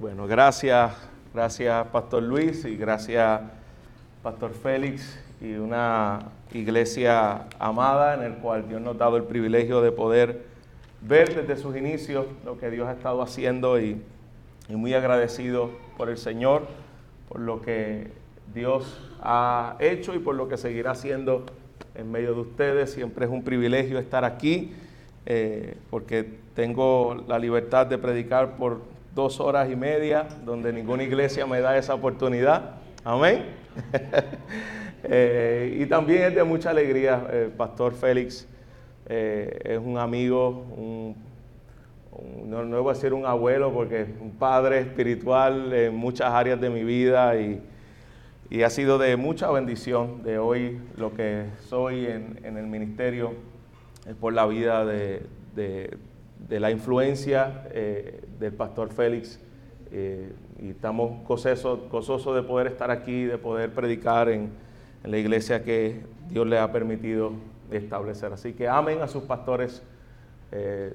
Bueno, gracias, gracias Pastor Luis y gracias Pastor Félix y una iglesia amada en el cual Dios nos ha el privilegio de poder ver desde sus inicios lo que Dios ha estado haciendo y, y muy agradecido por el Señor, por lo que Dios ha hecho y por lo que seguirá haciendo en medio de ustedes. Siempre es un privilegio estar aquí eh, porque tengo la libertad de predicar por dos horas y media, donde ninguna iglesia me da esa oportunidad. Amén. Eh, y también es de mucha alegría, eh, Pastor Félix es un amigo, no, no voy a decir un abuelo, porque es un padre espiritual en muchas áreas de mi vida y, y ha sido de mucha bendición de hoy lo que soy en, en el ministerio es por la vida de, de, la influencia eh, del pastor Félix. Eh, y estamos gozosos, de poder estar aquí, de poder predicar en, la iglesia que Dios le ha permitido establecer. Así que amen a sus pastores. Eh,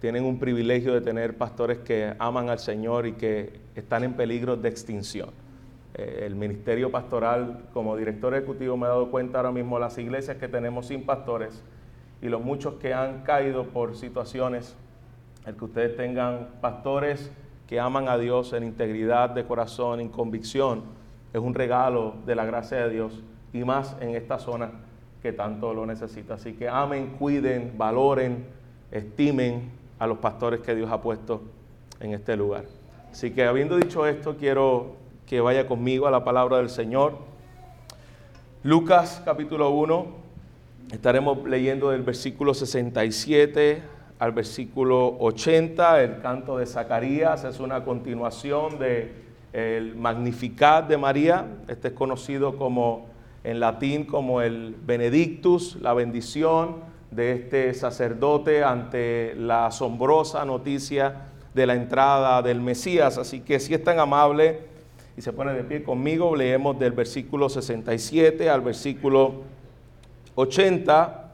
tienen un privilegio de tener pastores que aman al Señor y que están en peligro de extinción. el ministerio pastoral, como director ejecutivo, me he dado cuenta ahora mismo las iglesias que tenemos sin pastores y los muchos que han caído por situaciones, el que ustedes tengan pastores que aman a Dios en integridad de corazón, en convicción, es un regalo de la gracia de Dios y más en esta zona que tanto lo necesita. Así que amen, cuiden, valoren, estimen a los pastores que Dios ha puesto en este lugar. Así que habiendo dicho esto, quiero que vaya conmigo a la palabra del Señor. Lucas capítulo 1, Estaremos leyendo del versículo 67 al versículo 80. El canto de Zacarías es una continuación de el Magnificat de María. Este es conocido como en latín como el Benedictus, la bendición de este sacerdote ante la asombrosa noticia de la entrada del Mesías. Así que si es tan amable y se pone de pie conmigo, leemos del versículo 67 al versículo 80.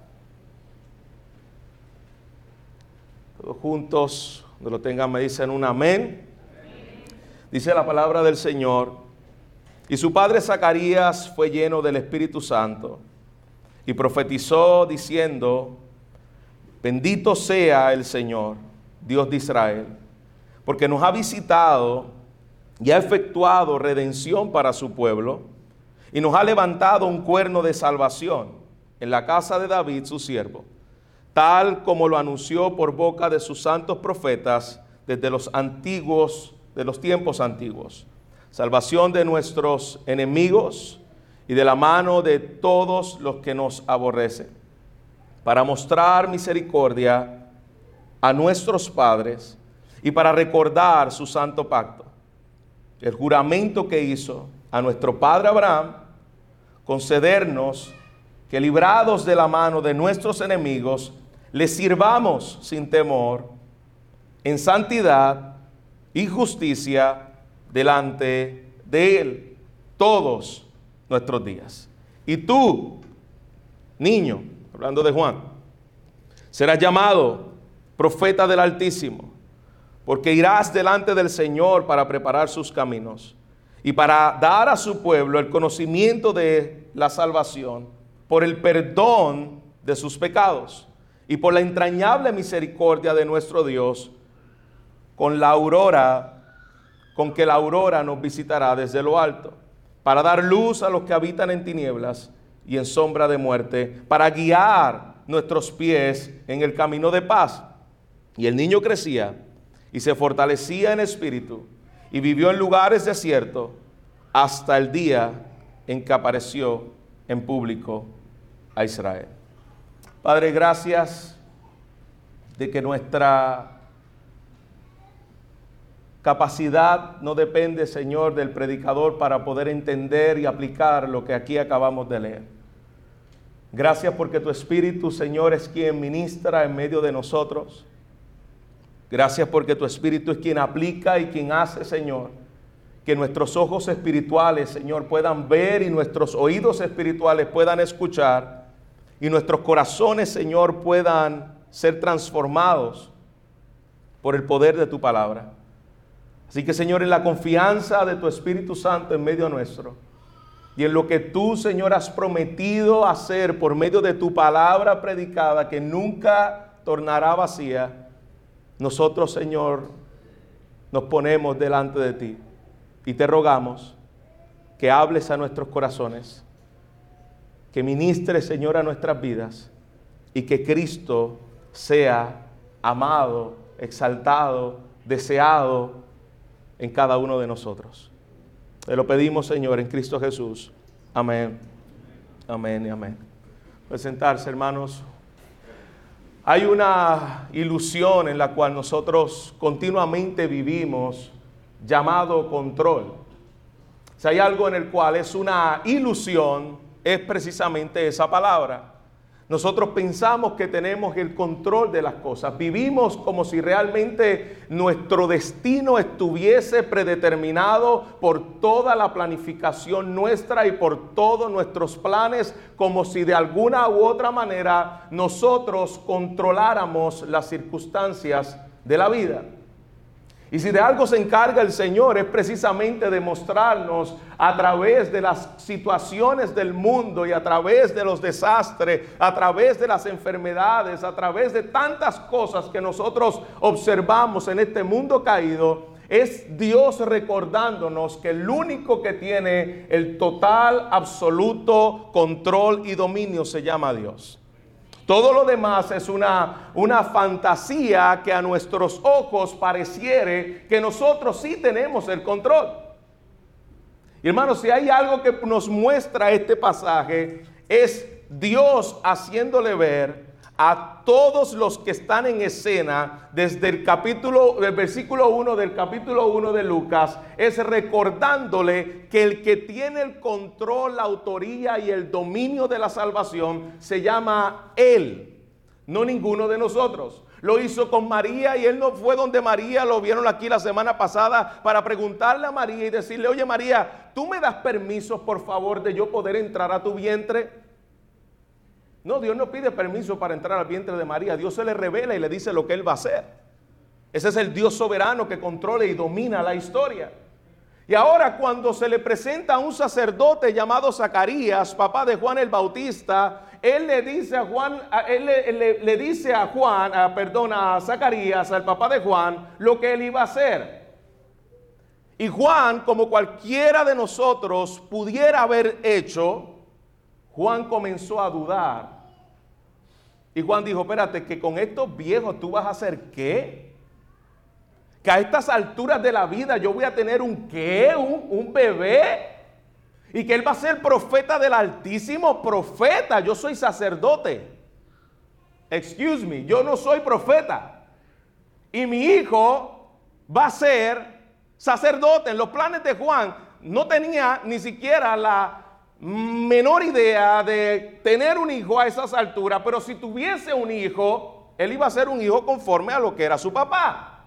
Juntos, donde lo tengan, me dicen un amén. Dice la palabra del Señor. Y su padre Zacarías fue lleno del Espíritu Santo y profetizó diciendo, bendito sea el Señor, Dios de Israel, porque nos ha visitado y ha efectuado redención para su pueblo y nos ha levantado un cuerno de salvación en la casa de David, su siervo, tal como lo anunció por boca de sus santos profetas desde los antiguos, de los tiempos antiguos. Salvación de nuestros enemigos y de la mano de todos los que nos aborrecen, para mostrar misericordia a nuestros padres y para recordar su santo pacto, el juramento que hizo a nuestro padre Abraham, concedernos que librados de la mano de nuestros enemigos, les sirvamos sin temor, en santidad y justicia delante de Él todos nuestros días. Y tú, niño, hablando de Juan, serás llamado profeta del Altísimo, porque irás delante del Señor para preparar sus caminos y para dar a su pueblo el conocimiento de la salvación por el perdón de sus pecados y por la entrañable misericordia de nuestro Dios, con la aurora, con que la aurora nos visitará desde lo alto, para dar luz a los que habitan en tinieblas y en sombra de muerte, para guiar nuestros pies en el camino de paz. Y el niño crecía y se fortalecía en espíritu y vivió en lugares desiertos hasta el día en que apareció en público a Israel. Padre, gracias de que nuestra capacidad no depende, Señor, del predicador para poder entender y aplicar lo que aquí acabamos de leer. Gracias porque tu Espíritu, Señor, es quien ministra en medio de nosotros. Gracias porque tu Espíritu es quien aplica y quien hace, Señor, que nuestros ojos espirituales, Señor, puedan ver y nuestros oídos espirituales puedan escuchar y nuestros corazones, Señor, puedan ser transformados por el poder de tu palabra. Así que Señor, en la confianza de tu Espíritu Santo en medio nuestro y en lo que tú, Señor, has prometido hacer por medio de tu palabra predicada que nunca tornará vacía, nosotros, Señor, nos ponemos delante de ti y te rogamos que hables a nuestros corazones, que ministres, Señor, a nuestras vidas y que Cristo sea amado, exaltado, deseado en cada uno de nosotros. Te lo pedimos, Señor, en Cristo Jesús. Amén. Amén y amén. Presentarse, hermanos. Hay una ilusión en la cual nosotros continuamente vivimos llamado control. Si hay algo en el cual es una ilusión, es precisamente esa palabra. Nosotros pensamos que tenemos el control de las cosas. Vivimos como si realmente nuestro destino estuviese predeterminado por toda la planificación nuestra y por todos nuestros planes, como si de alguna u otra manera nosotros controláramos las circunstancias de la vida. Y si de algo se encarga el Señor es precisamente de mostrarnos a través de las situaciones del mundo y a través de los desastres, a través de las enfermedades, a través de tantas cosas que nosotros observamos en este mundo caído, es Dios recordándonos que el único que tiene el total, absoluto control y dominio se llama Dios. Todo lo demás es una, una fantasía que a nuestros ojos pareciere que nosotros sí tenemos el control. Y hermanos, si hay algo que nos muestra este pasaje, es Dios haciéndole ver a todos los que están en escena desde el capítulo, del versículo 1 del capítulo 1 de Lucas, es recordándole que el que tiene el control, la autoría y el dominio de la salvación se llama Él, no ninguno de nosotros. Lo hizo con María y él no fue donde María, lo vieron aquí la semana pasada, para preguntarle a María y decirle, oye María, ¿tú me das permiso por favor de yo poder entrar a tu vientre? No, Dios no pide permiso para entrar al vientre de María. Dios se le revela y le dice lo que Él va a hacer. Ese es el Dios soberano que controla y domina la historia. Y ahora cuando se le presenta a un sacerdote llamado Zacarías, papá de Juan el Bautista, él le dice a Juan, él le, dice a Juan, perdón, a Zacarías, al papá de Juan, lo que él iba a hacer. Y Juan, como cualquiera de nosotros pudiera haber hecho, Juan comenzó a dudar. Y Juan dijo, espérate, que con estos viejos tú vas a hacer qué? Que a estas alturas de la vida yo voy a tener un qué, un, un bebé. Y que él va a ser profeta del Altísimo, profeta. Yo soy sacerdote. Excuse me, yo no soy profeta. Y mi hijo va a ser sacerdote. En los planes de Juan no tenía ni siquiera la, menor idea de tener un hijo a esas alturas, pero si tuviese un hijo, él iba a ser un hijo conforme a lo que era su papá.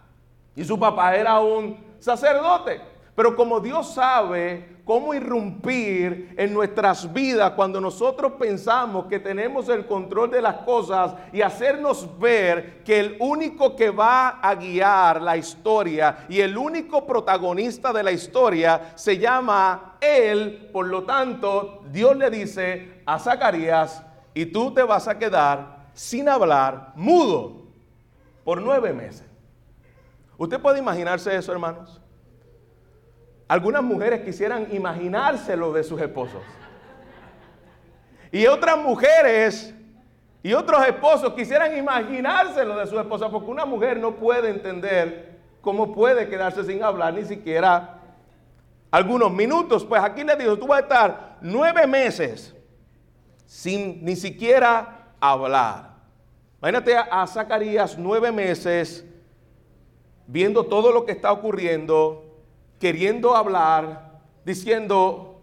Y su papá era un sacerdote. Pero como Dios sabe cómo irrumpir en nuestras vidas cuando nosotros pensamos que tenemos el control de las cosas y hacernos ver que el único que va a guiar la historia y el único protagonista de la historia se llama Él. Por lo tanto, Dios le dice a Zacarías, y tú te vas a quedar sin hablar, mudo, por nueve meses. ¿Usted puede imaginarse eso, hermanos? Algunas mujeres quisieran imaginárselo de sus esposos. Y otras mujeres y otros esposos quisieran imaginárselo de su esposa, porque una mujer no puede entender cómo puede quedarse sin hablar ni siquiera algunos minutos. Pues aquí le dijo, tú vas a estar nueve meses sin ni siquiera hablar. Imagínate a Zacarías nueve meses viendo todo lo que está ocurriendo queriendo hablar, diciendo,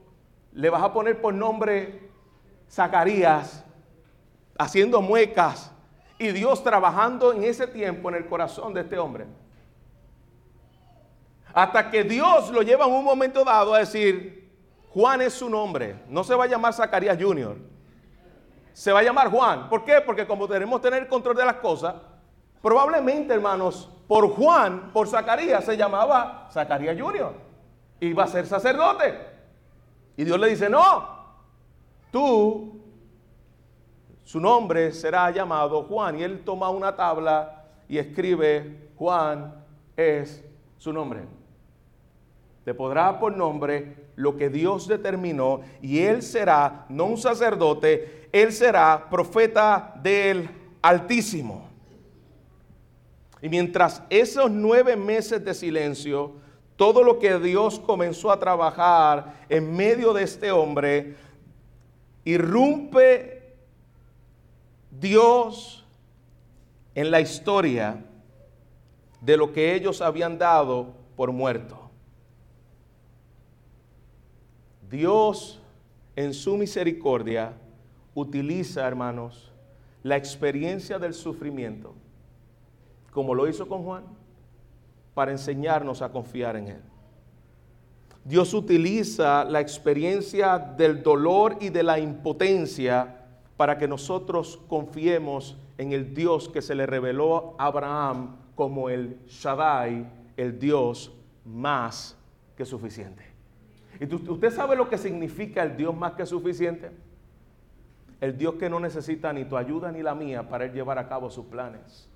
le vas a poner por nombre Zacarías, haciendo muecas, y Dios trabajando en ese tiempo en el corazón de este hombre. Hasta que Dios lo lleva en un momento dado a decir, Juan es su nombre, no se va a llamar Zacarías Jr., se va a llamar Juan. ¿Por qué? Porque como tenemos tener control de las cosas, probablemente, hermanos, por Juan, por Zacarías, se llamaba Zacarías Junior. Iba a ser sacerdote. Y Dios le dice, no, tú, su nombre será llamado Juan. Y él toma una tabla y escribe, Juan es su nombre. Te podrá por nombre lo que Dios determinó y él será, no un sacerdote, él será profeta del Altísimo. Y mientras esos nueve meses de silencio, todo lo que Dios comenzó a trabajar en medio de este hombre, irrumpe Dios en la historia de lo que ellos habían dado por muerto. Dios en su misericordia utiliza, hermanos, la experiencia del sufrimiento, como lo hizo con Juan, para enseñarnos a confiar en Él. Dios utiliza la experiencia del dolor y de la impotencia para que nosotros confiemos en el Dios que se le reveló a Abraham como el Shaddai, el Dios más que suficiente. ¿Y usted sabe lo que significa el Dios más que suficiente? El Dios que no necesita ni tu ayuda ni la mía para él llevar a cabo sus planes.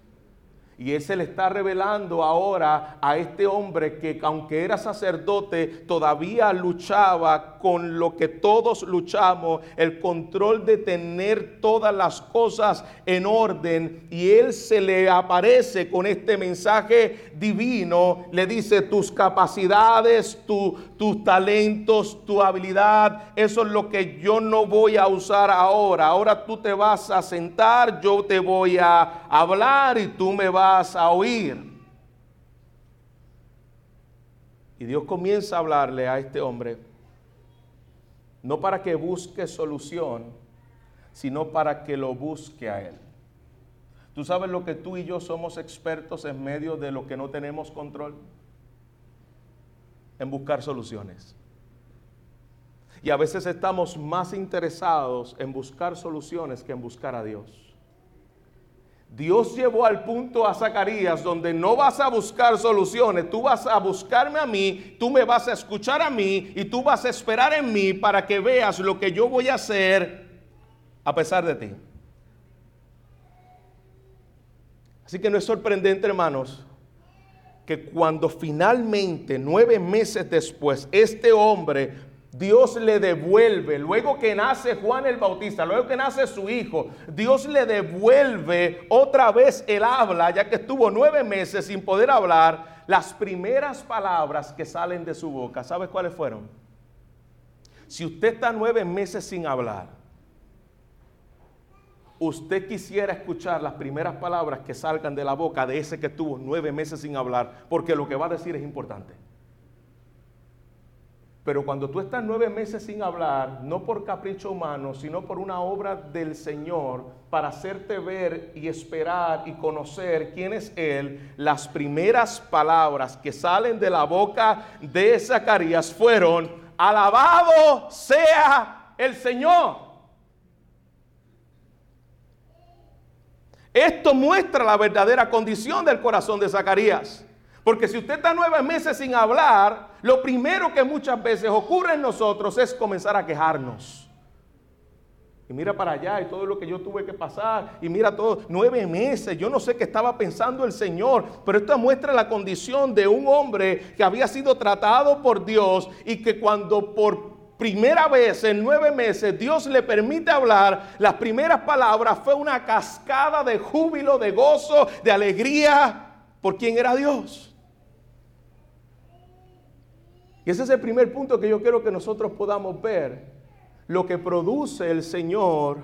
Y Él se le está revelando ahora a este hombre que aunque era sacerdote, todavía luchaba con lo que todos luchamos, el control de tener todas las cosas en orden. Y Él se le aparece con este mensaje divino, le dice tus capacidades, tus talentos, tu habilidad, eso es lo que yo no voy a usar ahora. Ahora tú te vas a sentar, yo te voy a hablar y tú me vas a oír. Y Dios comienza a hablarle a este hombre, no para que busque solución, sino para que lo busque a él. Tú sabes lo que tú y yo somos expertos en medio de lo que no tenemos control, en buscar soluciones. Y a veces estamos más interesados en buscar soluciones que en buscar a Dios. Dios llevó al punto a Zacarías donde no vas a buscar soluciones, tú vas a buscarme a mí, tú me vas a escuchar a mí y tú vas a esperar en mí para que veas lo que yo voy a hacer a pesar de ti. Así que no es sorprendente, hermanos, que cuando finalmente, nueve meses después, este hombre Dios le devuelve, luego que nace Juan el Bautista, luego que nace su hijo, Dios le devuelve otra vez el habla, ya que estuvo nueve meses sin poder hablar, las primeras palabras que salen de su boca, ¿sabe cuáles fueron? Si usted está nueve meses sin hablar, usted quisiera escuchar las primeras palabras que salgan de la boca de ese que estuvo nueve meses sin hablar, porque lo que va a decir es importante. Pero cuando tú estás nueve meses sin hablar, no por capricho humano, sino por una obra del Señor, para hacerte ver y esperar y conocer quién es Él, las primeras palabras que salen de la boca de Zacarías fueron, alabado sea el Señor. Esto muestra la verdadera condición del corazón de Zacarías. Porque si usted está nueve meses sin hablar, lo primero que muchas veces ocurre en nosotros es comenzar a quejarnos. Y mira para allá y todo lo que yo tuve que pasar. Y mira todo, nueve meses. Yo no sé qué estaba pensando el Señor. Pero esto muestra la condición de un hombre que había sido tratado por Dios y que cuando por primera vez en nueve meses Dios le permite hablar, las primeras palabras fue una cascada de júbilo, de gozo, de alegría por quien era Dios. Y ese es el primer punto que yo quiero que nosotros podamos ver. Lo que produce el Señor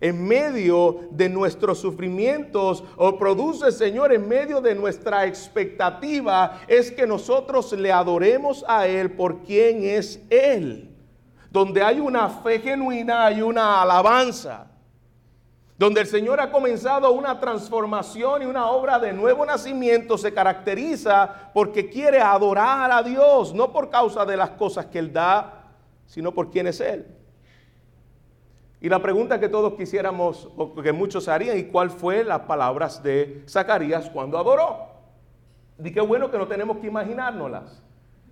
en medio de nuestros sufrimientos o produce el Señor en medio de nuestra expectativa es que nosotros le adoremos a Él por quien es Él. Donde hay una fe genuina, hay una alabanza donde el Señor ha comenzado una transformación y una obra de nuevo nacimiento, se caracteriza porque quiere adorar a Dios, no por causa de las cosas que Él da, sino por quién es Él. Y la pregunta que todos quisiéramos, o que muchos harían, ¿y cuál fue las palabras de Zacarías cuando adoró? Y qué bueno que no tenemos que imaginárnoslas,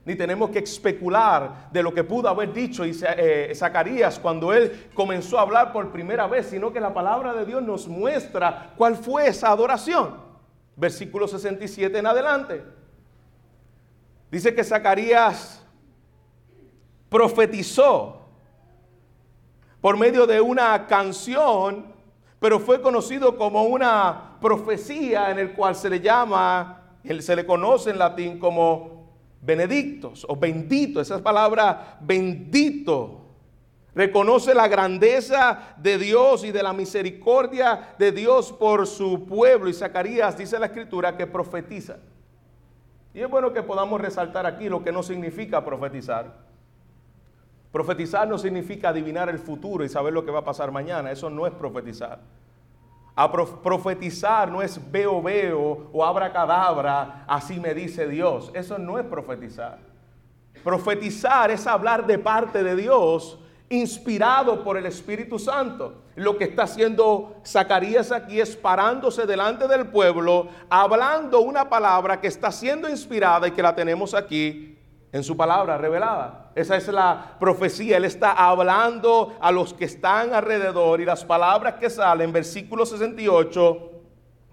ni tenemos que especular de lo que pudo haber dicho eh, Zacarías cuando él comenzó a hablar por primera vez, sino que la palabra de Dios nos muestra cuál fue esa adoración. Versículo 67 en adelante. Dice que Zacarías profetizó por medio de una canción, pero fue conocido como una profecía en el cual se le llama se le conoce en latín como benedictos o bendito. Esa palabra bendito reconoce la grandeza de Dios y de la misericordia de Dios por su pueblo. Y Zacarías dice la escritura que profetiza. Y es bueno que podamos resaltar aquí lo que no significa profetizar. Profetizar no significa adivinar el futuro y saber lo que va a pasar mañana. Eso no es profetizar. A profetizar no es veo, veo o abracadabra, así me dice Dios. Eso no es profetizar. Profetizar es hablar de parte de Dios, inspirado por el Espíritu Santo. Lo que está haciendo Zacarías aquí es parándose delante del pueblo, hablando una palabra que está siendo inspirada y que la tenemos aquí en su palabra revelada. Esa es la profecía. Él está hablando a los que están alrededor y las palabras que salen, versículo 68,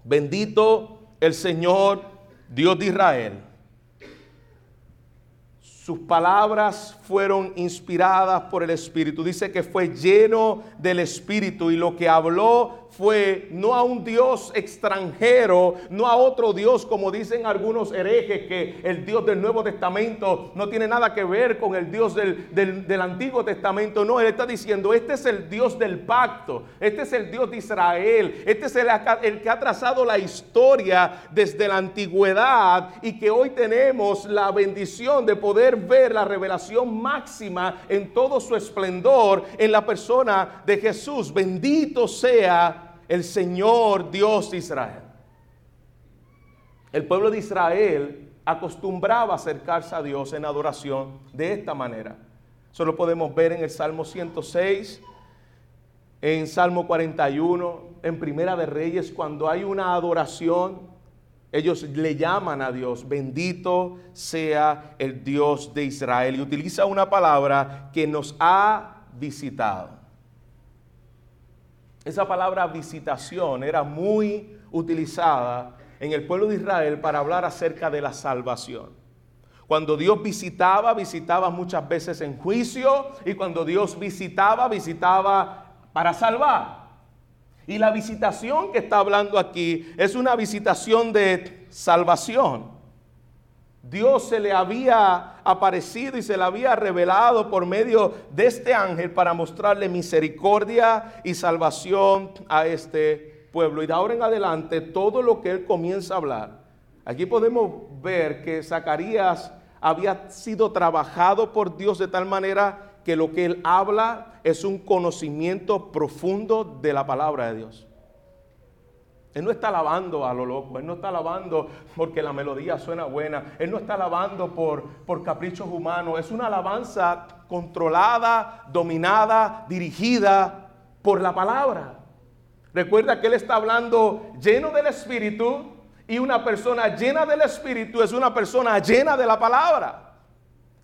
bendito el Señor Dios de Israel. Sus palabras fueron inspiradas por el Espíritu. Dice que fue lleno del Espíritu y lo que habló fue no a un Dios extranjero, no a otro Dios como dicen algunos herejes que el Dios del Nuevo Testamento no tiene nada que ver con el Dios del, Antiguo Testamento. No, él está diciendo, este es el Dios del pacto, este es el Dios de Israel, este es el, el que ha trazado la historia desde la antigüedad y que hoy tenemos la bendición de poder ver la revelación máxima en todo su esplendor en la persona de Jesús. Bendito sea el Señor Dios de Israel. El pueblo de Israel acostumbraba acercarse a Dios en adoración de esta manera. Eso lo podemos ver en el Salmo 106, en Salmo 41, en Primera de Reyes, cuando hay una adoración, ellos le llaman a Dios, bendito sea el Dios de Israel. Y utiliza una palabra que nos ha visitado. Esa palabra visitación era muy utilizada en el pueblo de Israel para hablar acerca de la salvación. Cuando Dios visitaba, visitaba muchas veces en juicio y cuando Dios visitaba, visitaba para salvar. Y la visitación que está hablando aquí es una visitación de salvación. Dios se le había aparecido y se le había revelado por medio de este ángel para mostrarle misericordia y salvación a este pueblo. Y de ahora en adelante, todo lo que él comienza a hablar, aquí podemos ver que Zacarías había sido trabajado por Dios de tal manera que lo que él habla es un conocimiento profundo de la palabra de Dios. Él no está alabando a lo loco, Él no está alabando porque la melodía suena buena, Él no está alabando por, por caprichos humanos, es una alabanza controlada, dominada, dirigida por la palabra. Recuerda que Él está hablando lleno del Espíritu y una persona llena del Espíritu es una persona llena de la palabra.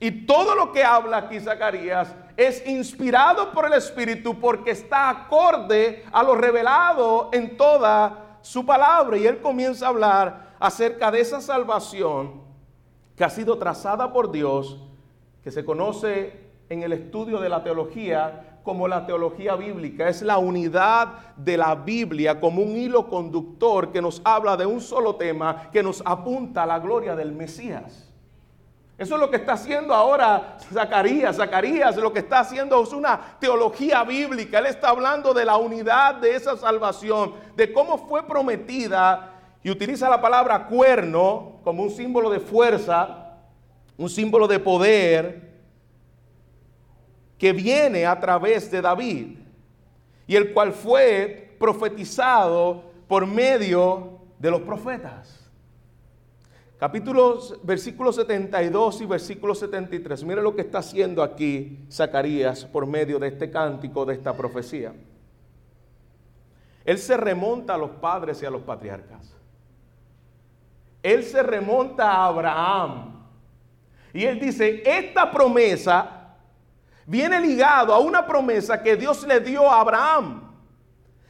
Y todo lo que habla aquí Zacarías es inspirado por el Espíritu porque está acorde a lo revelado en toda su palabra y él comienza a hablar acerca de esa salvación que ha sido trazada por Dios, que se conoce en el estudio de la teología como la teología bíblica. Es la unidad de la Biblia como un hilo conductor que nos habla de un solo tema que nos apunta a la gloria del Mesías. Eso es lo que está haciendo ahora Zacarías. Zacarías lo que está haciendo es una teología bíblica. Él está hablando de la unidad de esa salvación, de cómo fue prometida y utiliza la palabra cuerno como un símbolo de fuerza, un símbolo de poder que viene a través de David y el cual fue profetizado por medio de los profetas. Capítulos, versículos 72 y versículo 73. Mire lo que está haciendo aquí Zacarías por medio de este cántico, de esta profecía. Él se remonta a los padres y a los patriarcas. él se remonta a Abraham. Y él dice, esta promesa viene ligado a una promesa que Dios le dio a Abraham.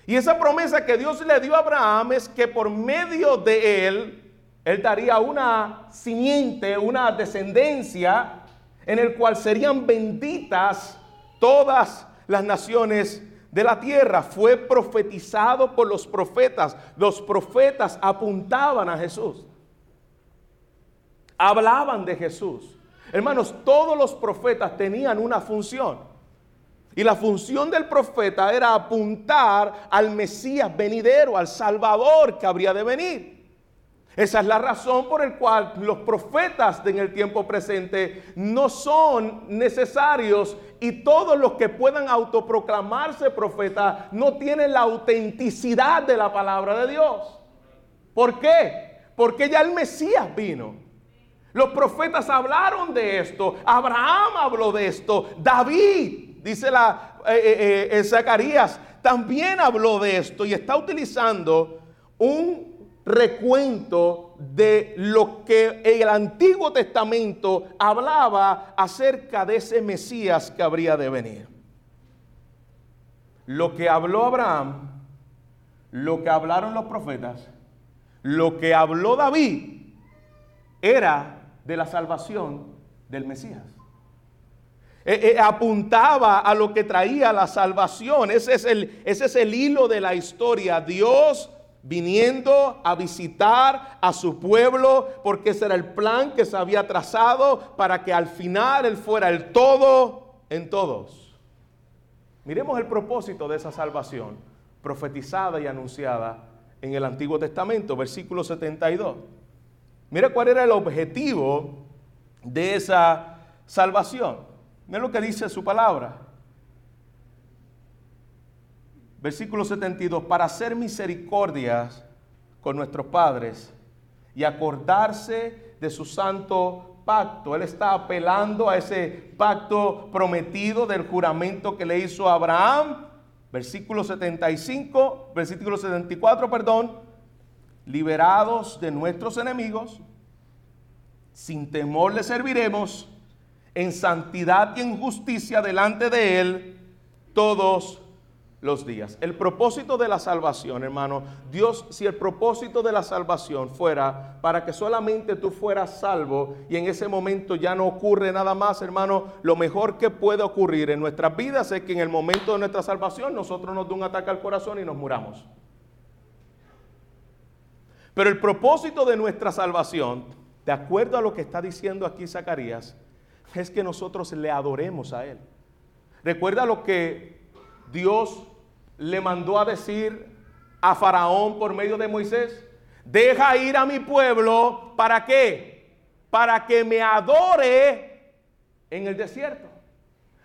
Y esa promesa que Dios le dio a Abraham es que por medio de él, él daría una simiente, una descendencia en el cual serían benditas todas las naciones de la tierra. Fue profetizado por los profetas. Los profetas apuntaban a Jesús. Hablaban de Jesús. Hermanos, todos los profetas tenían una función. Y la función del profeta era apuntar al Mesías venidero, al Salvador que habría de venir. Esa es la razón por la cual los profetas en el tiempo presente no son necesarios y todos los que puedan autoproclamarse profetas no tienen la autenticidad de la palabra de Dios. ¿Por qué? Porque ya el Mesías vino. Los profetas hablaron de esto, Abraham habló de esto, David, dice la, eh, eh, eh, Zacarías, también habló de esto y está utilizando un recuento de lo que el Antiguo Testamento hablaba acerca de ese Mesías que habría de venir. Lo que habló Abraham, lo que hablaron los profetas, lo que habló David, era de la salvación del Mesías. Eh, eh, apuntaba a lo que traía la salvación. Ese es, el, ese es el hilo de la historia. Dios viniendo a visitar a su pueblo, porque ese era el plan que se había trazado para que al final Él fuera el todo en todos. Miremos el propósito de esa salvación, profetizada y anunciada en el Antiguo Testamento, versículo 72. Mira cuál era el objetivo de esa salvación. Mira lo que dice su palabra. Versículo 72, para hacer misericordias con nuestros padres y acordarse de su santo pacto. Él está apelando a ese pacto prometido del juramento que le hizo a Abraham. Versículo 75, versículo 74, perdón. Liberados de nuestros enemigos, sin temor le serviremos, en santidad y en justicia delante de Él todos los días. El propósito de la salvación, hermano, Dios, si el propósito de la salvación fuera para que solamente tú fueras salvo y en ese momento ya no ocurre nada más, hermano, lo mejor que puede ocurrir en nuestras vidas es que en el momento de nuestra salvación nosotros nos dé un ataque al corazón y nos muramos. Pero el propósito de nuestra salvación, de acuerdo a lo que está diciendo aquí Zacarías, es que nosotros le adoremos a Él. Recuerda lo que Dios le mandó a decir a Faraón por medio de Moisés. Deja ir a mi pueblo, ¿para qué? Para que me adore en el desierto.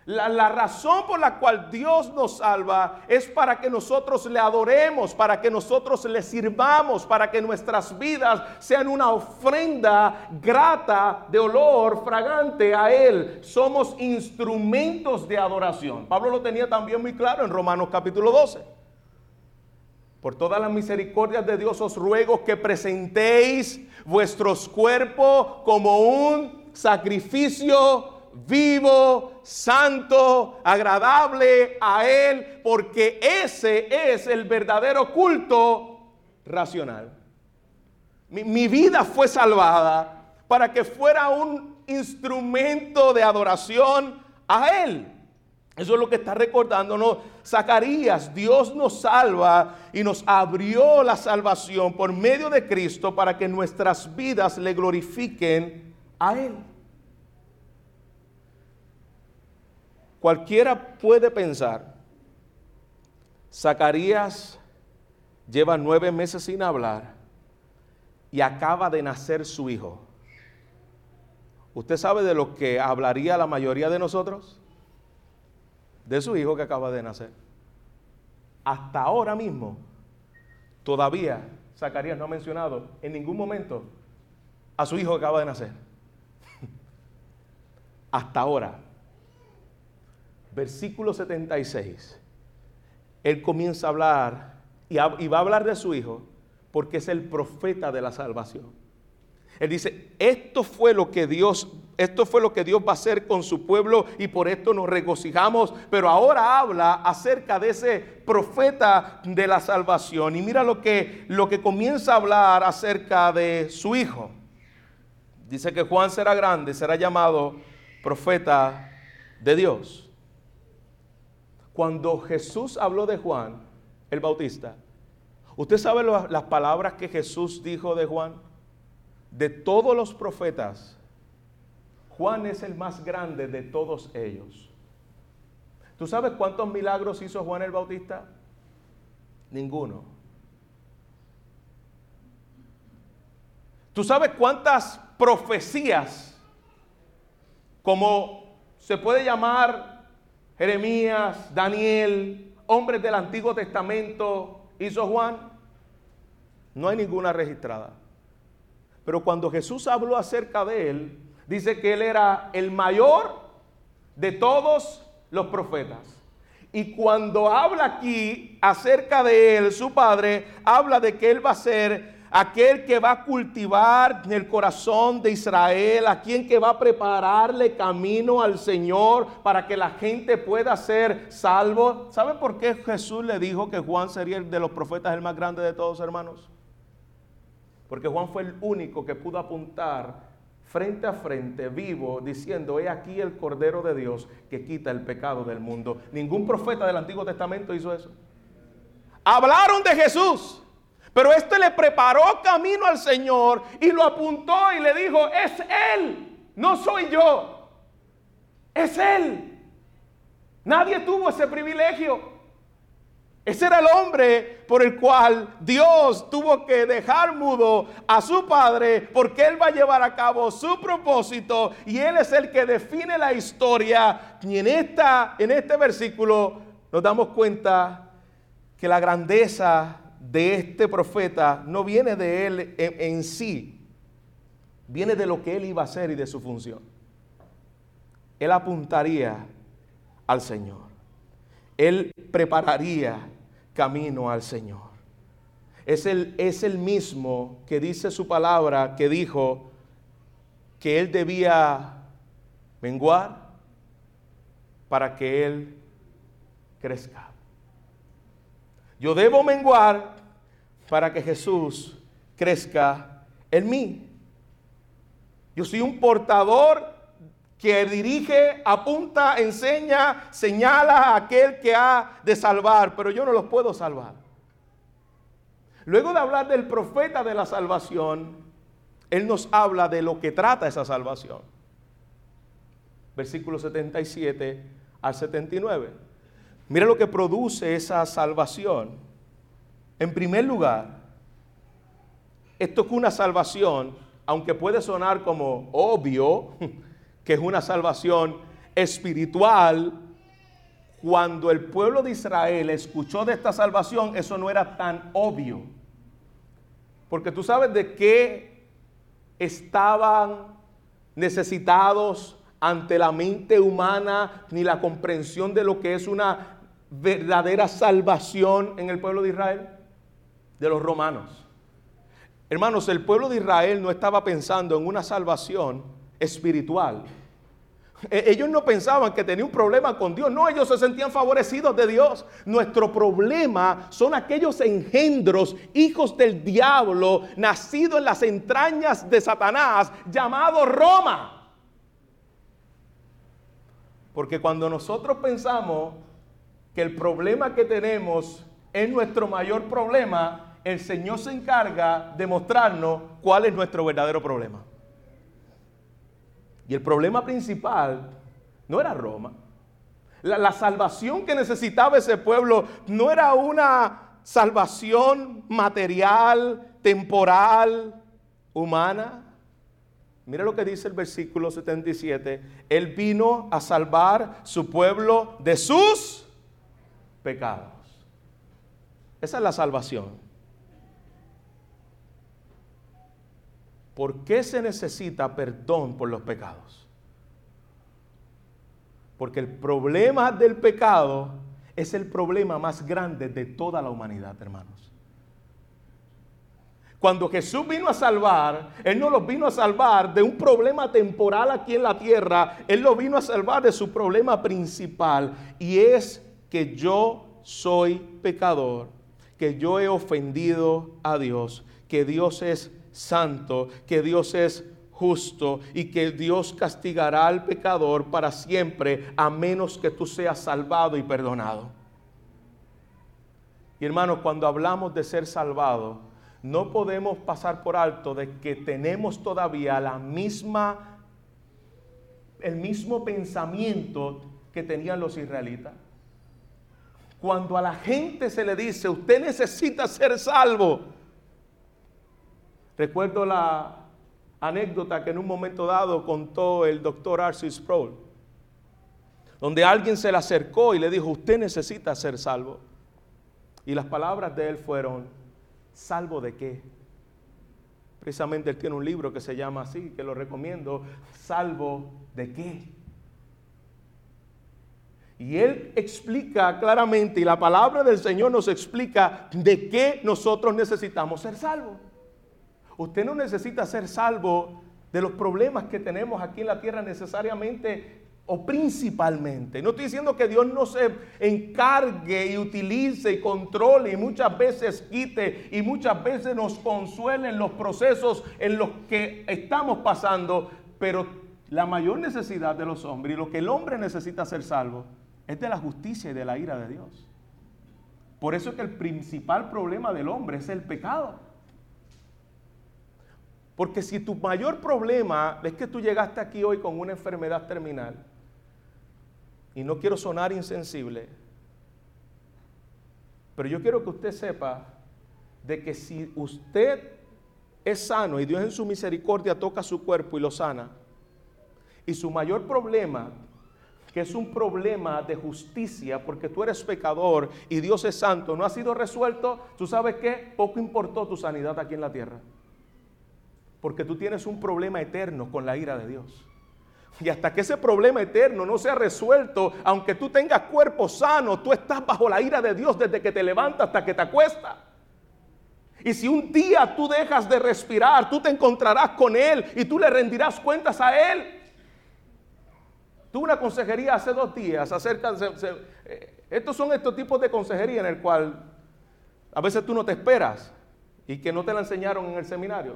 La, razón por la cual Dios nos salva es para que nosotros le adoremos, para que nosotros le sirvamos, para que nuestras vidas sean una ofrenda grata de olor fragante a Él. Somos instrumentos de adoración. Pablo lo tenía también muy claro en Romanos capítulo 12. Por todas las misericordias de Dios os ruego que presentéis vuestros cuerpos como un sacrificio vivo, santo, agradable a Él, porque ese es el verdadero culto racional. Mi, vida fue salvada para que fuera un instrumento de adoración a Él. Eso es lo que está recordándonos Zacarías. Dios nos salva y nos abrió la salvación por medio de Cristo para que nuestras vidas le glorifiquen a Él. Cualquiera puede pensar, Zacarías lleva nueve meses sin hablar y acaba de nacer su hijo. ¿Usted sabe de lo que hablaría la mayoría de nosotros? De su hijo que acaba de nacer. Hasta ahora mismo, todavía Zacarías no ha mencionado en ningún momento a su hijo que acaba de nacer. Hasta ahora versículo 76, él comienza a hablar y, va a hablar de su hijo porque es el profeta de la salvación. Él dice, esto fue lo que Dios, esto fue lo que Dios va a hacer con su pueblo y por esto nos regocijamos, pero ahora habla acerca de ese profeta de la salvación y mira lo que lo que comienza a hablar acerca de su hijo. Dice que Juan será grande, será llamado profeta de Dios. Cuando Jesús habló de Juan el Bautista, ¿usted sabe las palabras que Jesús dijo de Juan? de todos los profetas, Juan es el más grande de todos ellos. ¿Tú sabes cuántos milagros hizo Juan el Bautista? Ninguno. ¿Tú sabes cuántas profecías, como se puede llamar Jeremías, Daniel, hombres del Antiguo Testamento, hizo Juan? No hay ninguna registrada. Pero cuando Jesús habló acerca de él, dice que él era el mayor de todos los profetas. Y cuando habla aquí acerca de él, su padre, habla de que él va a ser aquel que va a cultivar el corazón de Israel, a quien que va a prepararle camino al Señor para que la gente pueda ser salvo. ¿Sabe por qué Jesús le dijo que Juan sería el de los profetas el más grande de todos, hermanos? Porque Juan fue el único que pudo apuntar frente a frente, vivo, diciendo, he aquí el Cordero de Dios que quita el pecado del mundo. Ningún profeta del Antiguo Testamento hizo eso. Hablaron de Jesús, pero este le preparó camino al Señor y lo apuntó y le dijo, es Él, no soy yo, es Él. Nadie tuvo ese privilegio. Ese era el hombre por el cual Dios tuvo que dejar mudo a su padre porque él va a llevar a cabo su propósito y él es el que define la historia. Y en, esta, en este versículo nos damos cuenta que la grandeza de este profeta no viene de él en, sí, viene de lo que él iba a hacer y de su función. Él apuntaría al Señor. Él prepararía camino al Señor. Es el, es el mismo que dice su palabra, que dijo que Él debía menguar para que Él crezca. Yo debo menguar para que Jesús crezca en mí. Yo soy un portador que dirige, apunta, enseña, señala a aquel que ha de salvar, pero yo no los puedo salvar. Luego de hablar del profeta de la salvación, él nos habla de lo que trata esa salvación. Versículo 77 al 79. Mira lo que produce esa salvación. En primer lugar, esto es una salvación, aunque puede sonar como obvio, que es una salvación espiritual, cuando el pueblo de Israel escuchó de esta salvación, eso no era tan obvio. Porque tú sabes de qué estaban necesitados ante la mente humana ni la comprensión de lo que es una verdadera salvación en el pueblo de Israel, de los romanos. Hermanos, el pueblo de Israel no estaba pensando en una salvación espiritual. E, ellos no pensaban que tenía un problema con Dios, no, ellos se sentían favorecidos de Dios. Nuestro problema son aquellos engendros, hijos del diablo, nacidos en las entrañas de Satanás, llamado Roma. Porque cuando nosotros pensamos que el problema que tenemos es nuestro mayor problema, el Señor se encarga de mostrarnos cuál es nuestro verdadero problema. Y el problema principal no era Roma. La, salvación que necesitaba ese pueblo no era una salvación material, temporal, humana. Mira lo que dice el versículo 77. Él vino a salvar su pueblo de sus pecados. Esa es la salvación. ¿Por qué se necesita perdón por los pecados? Porque el problema del pecado es el problema más grande de toda la humanidad, hermanos. Cuando Jesús vino a salvar, Él no los vino a salvar de un problema temporal aquí en la tierra, Él los vino a salvar de su problema principal y es que yo soy pecador, que yo he ofendido a Dios, que Dios es santo, que Dios es justo y que Dios castigará al pecador para siempre a menos que tú seas salvado y perdonado. Y hermanos, cuando hablamos de ser salvado, no podemos pasar por alto de que tenemos todavía la misma, el mismo pensamiento que tenían los israelitas. Cuando a la gente se le dice, usted necesita ser salvo. Recuerdo la anécdota que en un momento dado contó el doctor Arcis Sproul, donde alguien se le acercó y le dijo, usted necesita ser salvo. Y las palabras de él fueron, ¿Salvo de qué? Precisamente él tiene un libro que se llama así, que lo recomiendo, ¿Salvo de qué? Y él explica claramente, y la palabra del Señor nos explica de qué nosotros necesitamos ser salvos. Usted no necesita ser salvo de los problemas que tenemos aquí en la tierra necesariamente o principalmente. No estoy diciendo que Dios no se encargue y utilice y controle y muchas veces quite y muchas veces nos consuele en los procesos en los que estamos pasando, pero la mayor necesidad de los hombres y lo que el hombre necesita ser salvo es de la justicia y de la ira de Dios. Por eso es que el principal problema del hombre es el pecado. Porque si tu mayor problema es que tú llegaste aquí hoy con una enfermedad terminal, y no quiero sonar insensible, pero yo quiero que usted sepa de que si usted es sano y Dios en su misericordia toca su cuerpo y lo sana, y su mayor problema, que es un problema de justicia, porque tú eres pecador y Dios es santo, no ha sido resuelto, tú sabes que poco importó tu sanidad aquí en la tierra, porque tú tienes un problema eterno con la ira de Dios. Y hasta que ese problema eterno no sea resuelto, aunque tú tengas cuerpo sano, tú estás bajo la ira de Dios desde que te levantas hasta que te acuestas. Y si un día tú dejas de respirar, tú te encontrarás con Él y tú le rendirás cuentas a Él. Tuve una consejería hace dos días acerca de... Eh, estos son estos tipos de consejería en el cual a veces tú no te esperas y que no te la enseñaron en el seminario.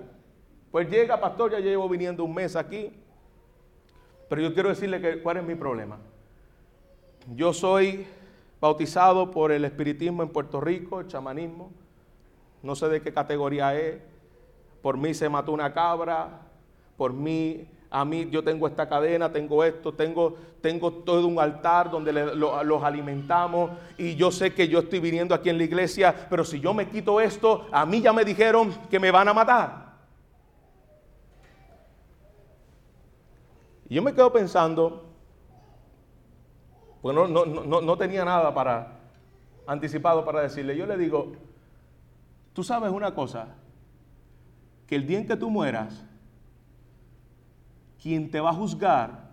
Pues llega, pastor, ya llevo viniendo un mes aquí pero yo quiero decirle que, cuál es mi problema. Yo soy bautizado por el espiritismo en Puerto Rico, el chamanismo. No sé de qué categoría es. Por mí se mató una cabra. Por mí, a mí, yo tengo esta cadena, tengo esto, tengo, tengo todo un altar donde los alimentamos. Y yo sé que yo estoy viniendo aquí en la iglesia, pero si yo me quito esto, a mí ya me dijeron que me van a matar. Y yo me quedo pensando, pues no, no, tenía nada para anticipado para decirle. Yo le digo, tú sabes una cosa, que el día en que tú mueras, quien te va a juzgar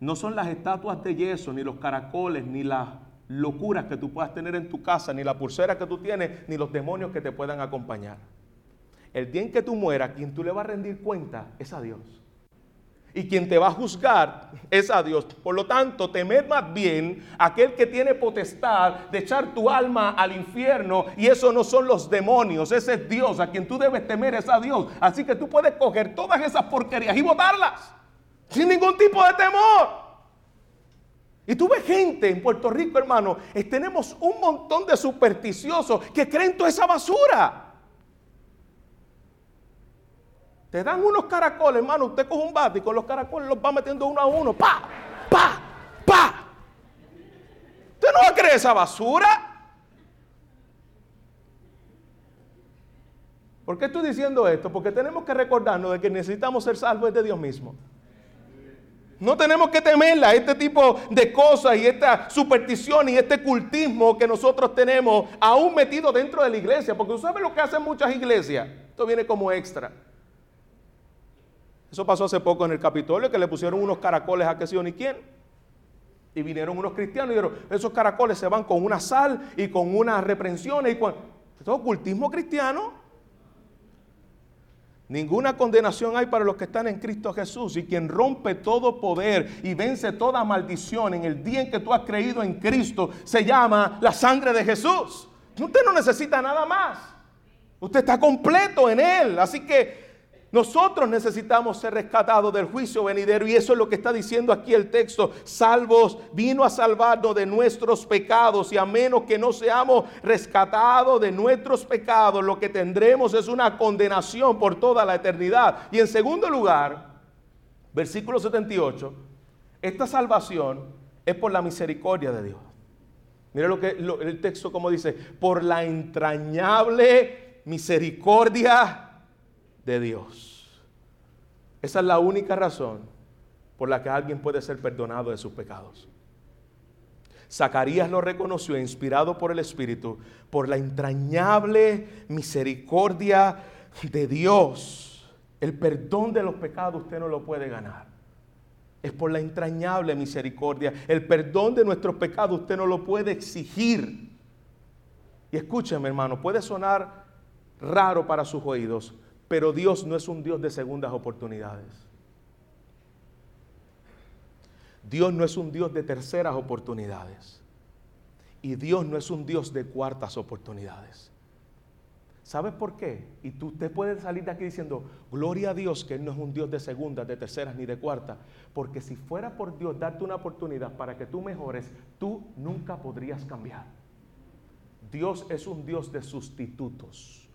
no son las estatuas de yeso, ni los caracoles, ni las locuras que tú puedas tener en tu casa, ni la pulsera que tú tienes, ni los demonios que te puedan acompañar. El día en que tú mueras, quien tú le vas a rendir cuenta es a Dios y quien te va a juzgar es a Dios. Por lo tanto, temed más bien aquel que tiene potestad de echar tu alma al infierno y eso no son los demonios, ese es Dios, a quien tú debes temer es a Dios. Así que tú puedes coger todas esas porquerías y botarlas sin ningún tipo de temor. Y tú ves gente en Puerto Rico, hermano, tenemos un montón de supersticiosos que creen toda esa basura. Te dan unos caracoles, hermano. Usted coge un bate y con los caracoles los va metiendo uno a uno. ¡Pa! ¡Pa! ¡Pa! ¿Usted no va a creer esa basura? ¿Por qué estoy diciendo esto? Porque tenemos que recordarnos de que necesitamos ser salvos de Dios mismo. No tenemos que temerla, este tipo de cosas y esta superstición y este cultismo que nosotros tenemos aún metido dentro de la iglesia. Porque usted sabe lo que hacen muchas iglesias. Esto viene como extra. Eso pasó hace poco en el Capitolio, que le pusieron unos caracoles a que sí o ni quién. Y vinieron unos cristianos y dijeron, esos caracoles se van con una sal y con unas reprensiones y con... Esto es ocultismo cristiano. Ninguna condenación hay para los que están en Cristo Jesús. Y quien rompe todo poder y vence toda maldición en el día en que tú has creído en Cristo se llama la sangre de Jesús. Usted no necesita nada más. Usted está completo en Él. Así que nosotros necesitamos ser rescatados del juicio venidero y eso es lo que está diciendo aquí el texto. Salvos, vino a salvarnos de nuestros pecados y a menos que no seamos rescatados de nuestros pecados, lo que tendremos es una condenación por toda la eternidad. Y en segundo lugar, versículo 78, esta salvación es por la misericordia de Dios. Mira lo que el texto como dice, por la entrañable misericordia de Dios. Esa es la única razón por la que alguien puede ser perdonado de sus pecados. Zacarías lo reconoció, inspirado por el Espíritu, por la entrañable misericordia de Dios. El perdón de los pecados usted no lo puede ganar. Es por la entrañable misericordia. El perdón de nuestros pecados usted no lo puede exigir. Y escúcheme hermano, puede sonar raro para sus oídos, pero Dios no es un Dios de segundas oportunidades. Dios no es un Dios de terceras oportunidades. Y Dios no es un Dios de cuartas oportunidades. ¿Sabes por qué? Y tú, usted puede salir de aquí diciendo, gloria a Dios que Él no es un Dios de segundas, de terceras ni de cuartas. Porque si fuera por Dios darte una oportunidad para que tú mejores, tú nunca podrías cambiar. Dios es un Dios de sustitutos.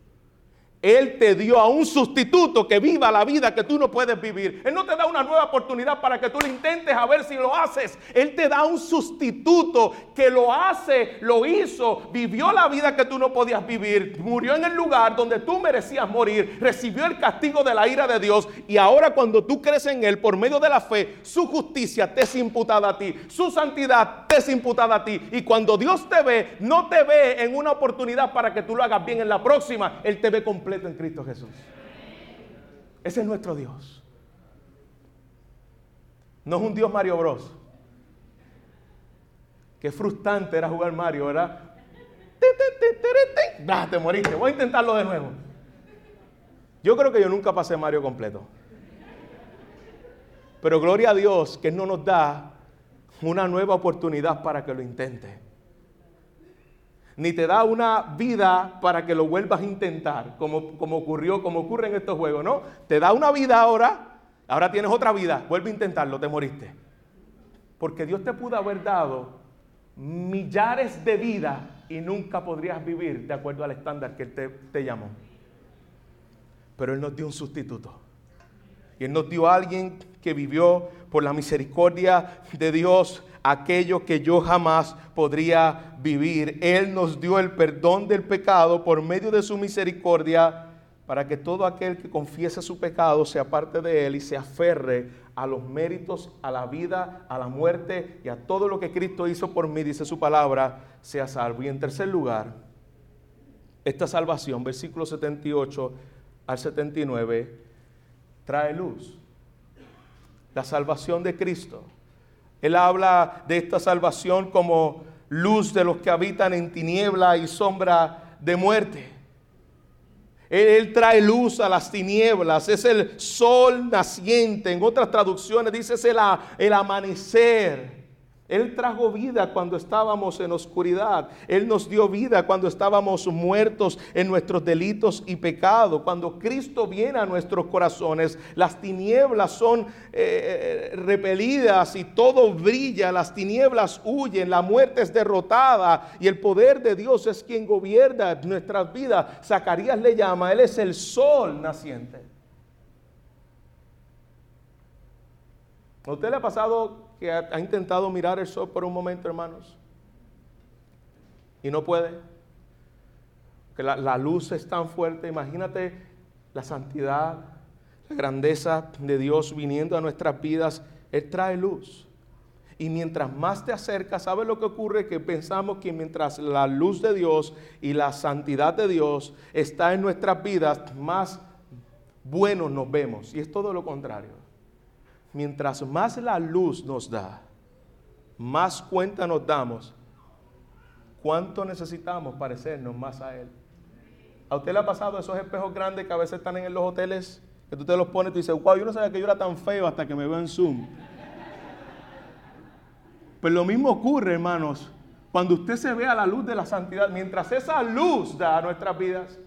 Él te dio a un sustituto que viva la vida que tú no puedes vivir. Él no te da una nueva oportunidad para que tú lo intentes a ver si lo haces. Él te da un sustituto que lo hace, lo hizo, vivió la vida que tú no podías vivir, murió en el lugar donde tú merecías morir, recibió el castigo de la ira de Dios y ahora cuando tú crees en Él por medio de la fe, su justicia te es imputada a ti, su santidad te es imputada a ti. Y cuando Dios te ve, no te ve en una oportunidad para que tú lo hagas bien en la próxima, Él te ve en Cristo Jesús. Ese es nuestro Dios. No es un Dios Mario Bros. Qué frustrante era jugar Mario, ¿verdad? te moriste. Voy a intentarlo de nuevo. Yo creo que yo nunca pasé Mario completo. Pero gloria a Dios que no nos da una nueva oportunidad para que lo intente ni te da una vida para que lo vuelvas a intentar, como, como ocurrió, como ocurre en estos juegos, ¿no? Te da una vida ahora, ahora tienes otra vida, vuelve a intentarlo, te moriste. Porque Dios te pudo haber dado millares de vidas y nunca podrías vivir de acuerdo al estándar que Él te, te llamó. Pero Él nos dio un sustituto. Y Él nos dio a alguien que vivió por la misericordia de Dios aquello que yo jamás podría vivir. Él nos dio el perdón del pecado por medio de su misericordia para que todo aquel que confiese su pecado se aparte de él y se aferre a los méritos, a la vida, a la muerte y a todo lo que Cristo hizo por mí, dice su palabra, sea salvo. Y en tercer lugar, esta salvación, versículo 78 al 79, trae luz. La salvación de Cristo él habla de esta salvación como luz de los que habitan en tiniebla y sombra de muerte. Él, trae luz a las tinieblas, es el sol naciente. En otras traducciones dice es el, amanecer. Él trajo vida cuando estábamos en oscuridad. Él nos dio vida cuando estábamos muertos en nuestros delitos y pecados. Cuando Cristo viene a nuestros corazones, las tinieblas son eh, repelidas y todo brilla. Las tinieblas huyen, la muerte es derrotada y el poder de Dios es quien gobierna nuestras vidas. Zacarías le llama, Él es el sol naciente. ¿A usted le ha pasado que ha, intentado mirar el sol por un momento, hermanos, y no puede. Que la, la luz es tan fuerte. Imagínate la santidad, la grandeza de Dios viniendo a nuestras vidas. Él trae luz. Y mientras más te acercas, ¿sabes lo que ocurre? Que pensamos que mientras la luz de Dios y la santidad de Dios está en nuestras vidas, más buenos nos vemos. Y es todo lo contrario mientras más la luz nos da, más cuenta nos damos cuánto necesitamos parecernos más a Él. ¿A usted le ha pasado esos espejos grandes que a veces están en los hoteles? Que tú te los pones y dices, wow, yo no sabía que yo era tan feo hasta que me veo en Zoom. Pues lo mismo ocurre, hermanos, cuando usted se ve a la luz de la santidad. Mientras esa luz da a nuestras vidas,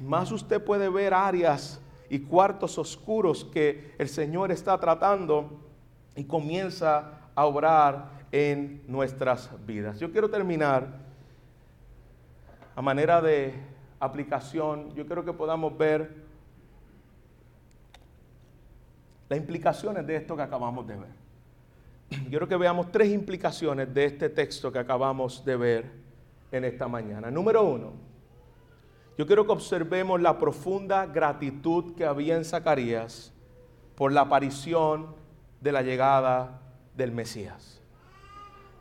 más usted puede ver áreas y cuartos oscuros que el Señor está tratando y comienza a obrar en nuestras vidas. Yo quiero terminar a manera de aplicación. Yo quiero que podamos ver las implicaciones de esto que acabamos de ver. Quiero que veamos tres implicaciones de este texto que acabamos de ver en esta mañana. Número uno, yo quiero que observemos la profunda gratitud que había en Zacarías por la aparición de la llegada del Mesías.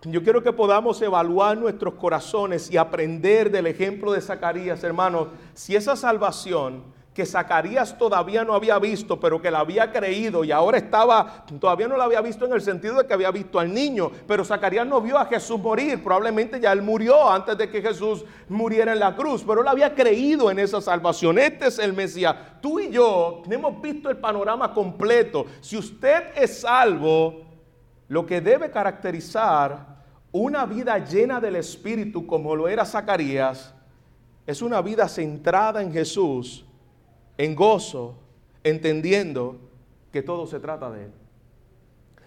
Yo quiero que podamos evaluar nuestros corazones y aprender del ejemplo de Zacarías, hermanos, si esa salvación que Zacarías todavía no había visto, pero que la había creído y ahora estaba, todavía no la había visto en el sentido de que había visto al niño, pero Zacarías no vio a Jesús morir, probablemente ya él murió antes de que Jesús muriera en la cruz, pero él había creído en esa salvación. Este es el Mesías. Tú y yo hemos visto el panorama completo. Si usted es salvo, lo que debe caracterizar una vida llena del Espíritu como lo era Zacarías, es una vida centrada en Jesús en gozo, entendiendo que todo se trata de Él.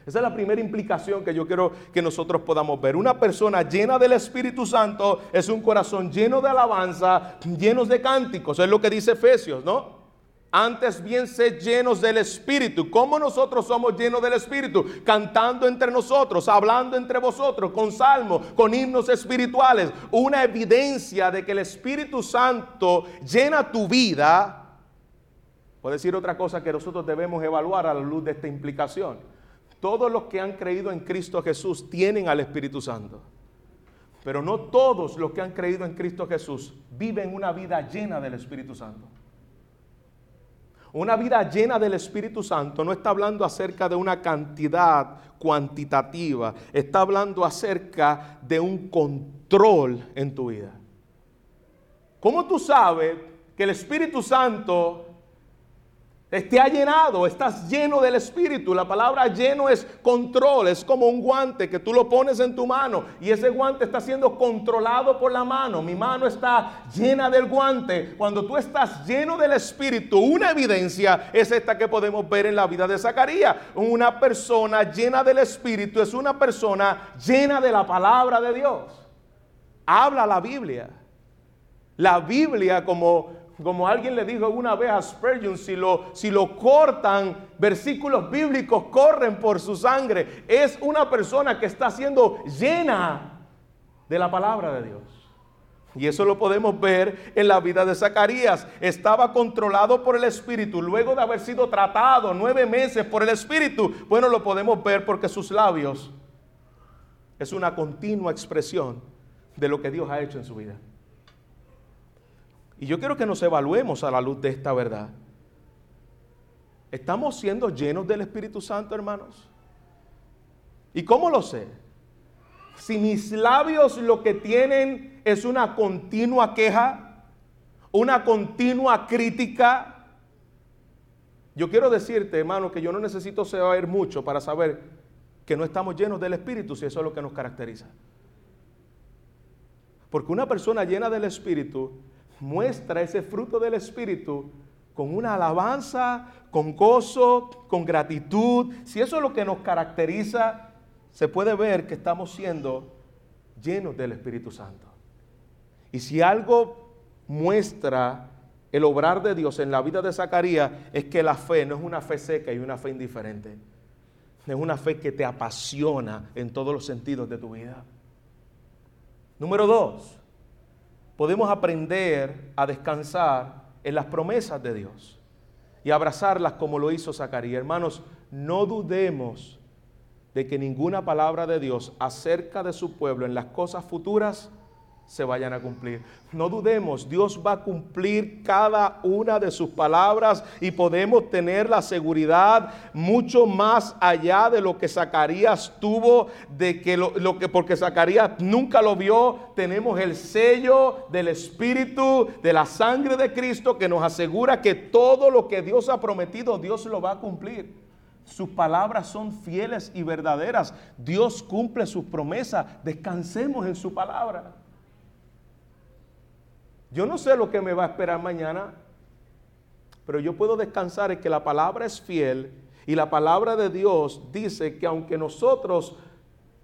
Esa es la primera implicación que yo quiero que nosotros podamos ver. Una persona llena del Espíritu Santo es un corazón lleno de alabanza, llenos de cánticos. Es lo que dice Efesios, ¿no? Antes bien sed llenos del Espíritu. ¿Cómo nosotros somos llenos del Espíritu? Cantando entre nosotros, hablando entre vosotros, con salmos, con himnos espirituales. Una evidencia de que el Espíritu Santo llena tu vida Puedo decir otra cosa que nosotros debemos evaluar a la luz de esta implicación. Todos los que han creído en Cristo Jesús tienen al Espíritu Santo. Pero no todos los que han creído en Cristo Jesús viven una vida llena del Espíritu Santo. Una vida llena del Espíritu Santo no está hablando acerca de una cantidad cuantitativa, está hablando acerca de un control en tu vida. ¿Cómo tú sabes que el Espíritu Santo te ha llenado, estás lleno del Espíritu. La palabra lleno es control, es como un guante que tú lo pones en tu mano y ese guante está siendo controlado por la mano. Mi mano está llena del guante. Cuando tú estás lleno del Espíritu, una evidencia es esta que podemos ver en la vida de Zacarías. Una persona llena del Espíritu es una persona llena de la palabra de Dios. Habla la Biblia. La Biblia como como alguien le dijo una vez a Spurgeon, si lo, si lo cortan, versículos bíblicos corren por su sangre. Es una persona que está siendo llena de la palabra de Dios. Y eso lo podemos ver en la vida de Zacarías. Estaba controlado por el Espíritu luego de haber sido tratado nueve meses por el Espíritu. Bueno, lo podemos ver porque sus labios es una continua expresión de lo que Dios ha hecho en su vida. Y yo quiero que nos evaluemos a la luz de esta verdad. ¿Estamos siendo llenos del Espíritu Santo, hermanos? ¿Y cómo lo sé? Si mis labios lo que tienen es una continua queja, una continua crítica, yo quiero decirte, hermano, que yo no necesito saber mucho para saber que no estamos llenos del Espíritu, si eso es lo que nos caracteriza. Porque una persona llena del Espíritu muestra ese fruto del Espíritu con una alabanza, con gozo, con gratitud. Si eso es lo que nos caracteriza, se puede ver que estamos siendo llenos del Espíritu Santo. Y si algo muestra el obrar de Dios en la vida de Zacarías, es que la fe no es una fe seca y una fe indiferente. Es una fe que te apasiona en todos los sentidos de tu vida. Número dos, podemos aprender a descansar en las promesas de Dios y abrazarlas como lo hizo Zacarías. Hermanos, no dudemos de que ninguna palabra de Dios acerca de su pueblo en las cosas futuras se vayan a cumplir. No dudemos, Dios va a cumplir cada una de sus palabras y podemos tener la seguridad mucho más allá de lo que Zacarías tuvo, de que lo, lo, que porque Zacarías nunca lo vio, tenemos el sello del Espíritu, de la sangre de Cristo que nos asegura que todo lo que Dios ha prometido, Dios lo va a cumplir. Sus palabras son fieles y verdaderas. Dios cumple sus promesas. Descansemos en su palabra. Yo no sé lo que me va a esperar mañana, pero yo puedo descansar en que la palabra es fiel y la palabra de Dios dice que aunque nosotros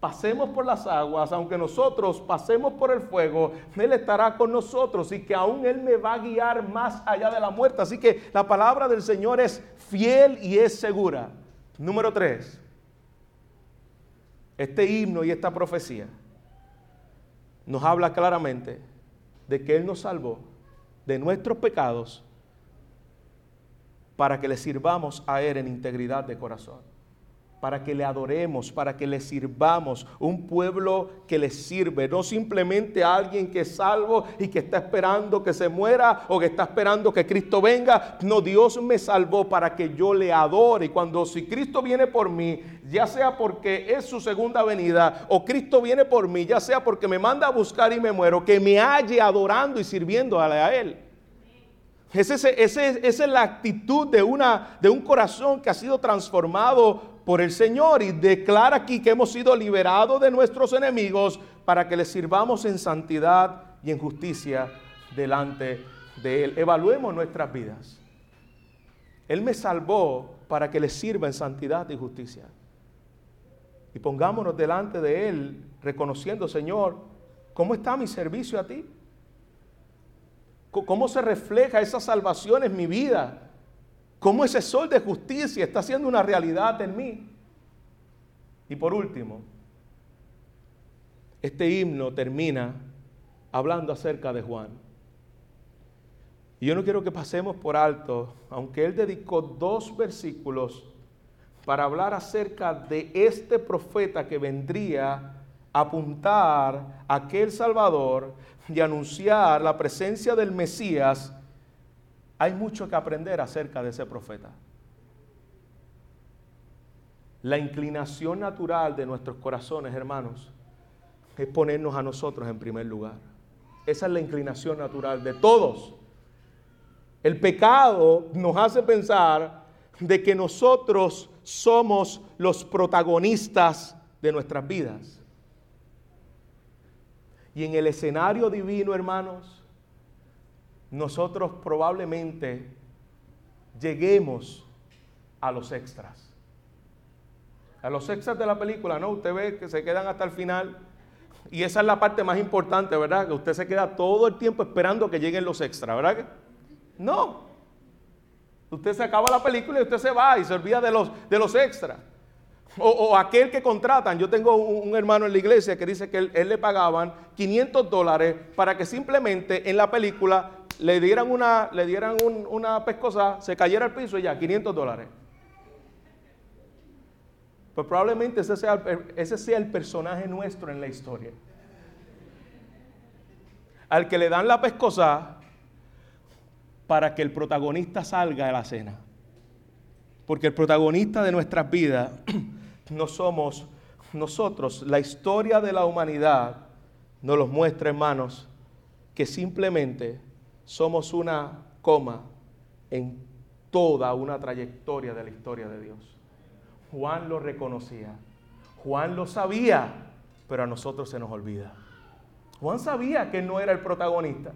pasemos por las aguas, aunque nosotros pasemos por el fuego, Él estará con nosotros y que aún Él me va a guiar más allá de la muerte. Así que la palabra del Señor es fiel y es segura. Número tres, este himno y esta profecía nos habla claramente de que Él nos salvó de nuestros pecados para que le sirvamos a Él en integridad de corazón para que le adoremos, para que le sirvamos, un pueblo que le sirve, no simplemente alguien que es salvo y que está esperando que se muera o que está esperando que Cristo venga. No, Dios me salvó para que yo le adore. Y cuando si Cristo viene por mí, ya sea porque es su segunda venida o Cristo viene por mí, ya sea porque me manda a buscar y me muero, que me halle adorando y sirviendo a Él. esa es la actitud de, una, de un corazón que ha sido transformado por el Señor y declara aquí que hemos sido liberados de nuestros enemigos para que les sirvamos en santidad y en justicia delante de Él. Evaluemos nuestras vidas. Él me salvó para que les sirva en santidad y justicia. Y pongámonos delante de Él reconociendo, Señor, ¿cómo está mi servicio a ti? ¿Cómo se refleja esa salvación en mi vida? Cómo ese sol de justicia está siendo una realidad en mí. Y por último, este himno termina hablando acerca de Juan. Y yo no quiero que pasemos por alto, aunque él dedicó dos versículos para hablar acerca de este profeta que vendría a apuntar a aquel Salvador y anunciar la presencia del Mesías hay mucho que aprender acerca de ese profeta. La inclinación natural de nuestros corazones, hermanos, es ponernos a nosotros en primer lugar. Esa es la inclinación natural de todos. El pecado nos hace pensar de que nosotros somos los protagonistas de nuestras vidas. Y en el escenario divino, hermanos, nosotros probablemente lleguemos a los extras. A los extras de la película, ¿no? Usted ve que se quedan hasta el final. Y esa es la parte más importante, ¿verdad? Que usted se queda todo el tiempo esperando que lleguen los extras, ¿verdad? No. Usted se acaba la película y usted se va y se olvida de los, de los extras. O, aquel que contratan. Yo tengo un, hermano en la iglesia que dice que él, le pagaban 500 dólares para que simplemente en la película le dieran una, le dieran una pescosa, se cayera al piso y ya, 500 dólares. Pues probablemente ese sea, ese sea el personaje nuestro en la historia. Al que le dan la pescosa para que el protagonista salga de la cena. Porque el protagonista de nuestras vidas no somos nosotros. La historia de la humanidad nos los muestra, hermanos, que simplemente somos una coma en toda una trayectoria de la historia de Dios. Juan lo reconocía, Juan lo sabía, pero a nosotros se nos olvida. Juan sabía que no era el protagonista.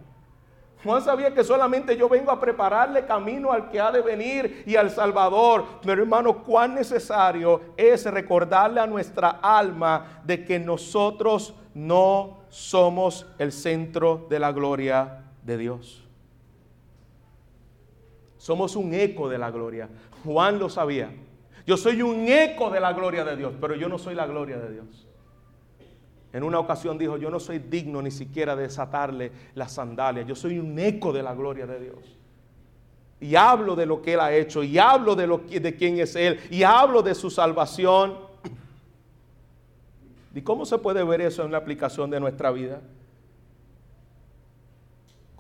Juan sabía que solamente yo vengo a prepararle camino al que ha de venir y al Salvador. Pero hermano, cuán necesario es recordarle a nuestra alma de que nosotros no somos el centro de la gloria de Dios. Somos un eco de la gloria. Juan lo sabía. Yo soy un eco de la gloria de Dios, pero yo no soy la gloria de Dios. En una ocasión dijo, yo no soy digno ni siquiera de desatarle las sandalias, yo soy un eco de la gloria de Dios. Y hablo de lo que Él ha hecho, y hablo de, lo, de quién es Él, y hablo de su salvación. ¿Y cómo se puede ver eso en la aplicación de nuestra vida?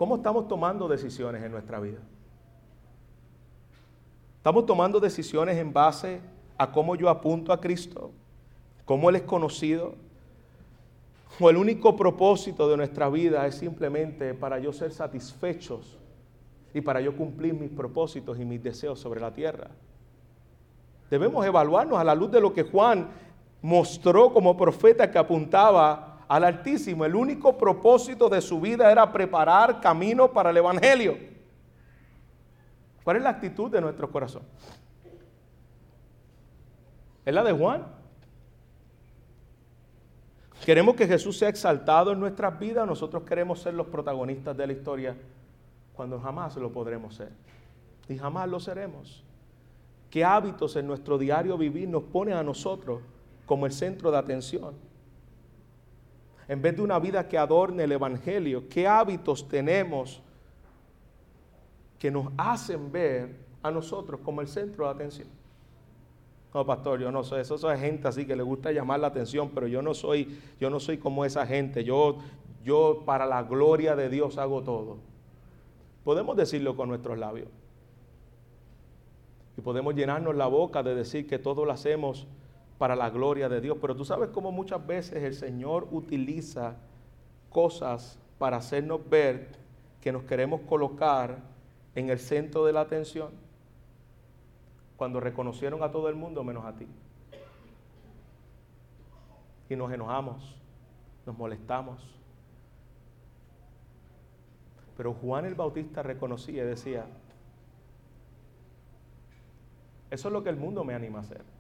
¿Cómo estamos tomando decisiones en nuestra vida? ¿Estamos tomando decisiones en base a cómo yo apunto a Cristo? ¿Cómo Él es conocido? ¿O el único propósito de nuestra vida es simplemente para yo ser satisfechos y para yo cumplir mis propósitos y mis deseos sobre la tierra? Debemos evaluarnos a la luz de lo que Juan mostró como profeta que apuntaba al Altísimo. El único propósito de su vida era preparar camino para el Evangelio. ¿Cuál es la actitud de nuestro corazón? ¿Es la de Juan? ¿Queremos que Jesús sea exaltado en nuestras vidas? Nosotros queremos ser los protagonistas de la historia cuando jamás lo podremos ser. Y jamás lo seremos. ¿Qué hábitos en nuestro diario vivir nos pone a nosotros como el centro de atención? En vez de una vida que adorne el Evangelio, ¿qué hábitos tenemos que nos hacen ver a nosotros como el centro de atención? No, pastor, yo no soy eso, es gente así que le gusta llamar la atención, pero yo no soy, yo no soy como esa gente. Yo, yo para la gloria de Dios hago todo. Podemos decirlo con nuestros labios. Y podemos llenarnos la boca de decir que todo lo hacemos para la gloria de Dios. Pero tú sabes cómo muchas veces el Señor utiliza cosas para hacernos ver que nos queremos colocar en el centro de la atención cuando reconocieron a todo el mundo menos a ti. Y nos enojamos, nos molestamos. Pero Juan el Bautista reconocía y decía, eso es lo que el mundo me anima a hacer.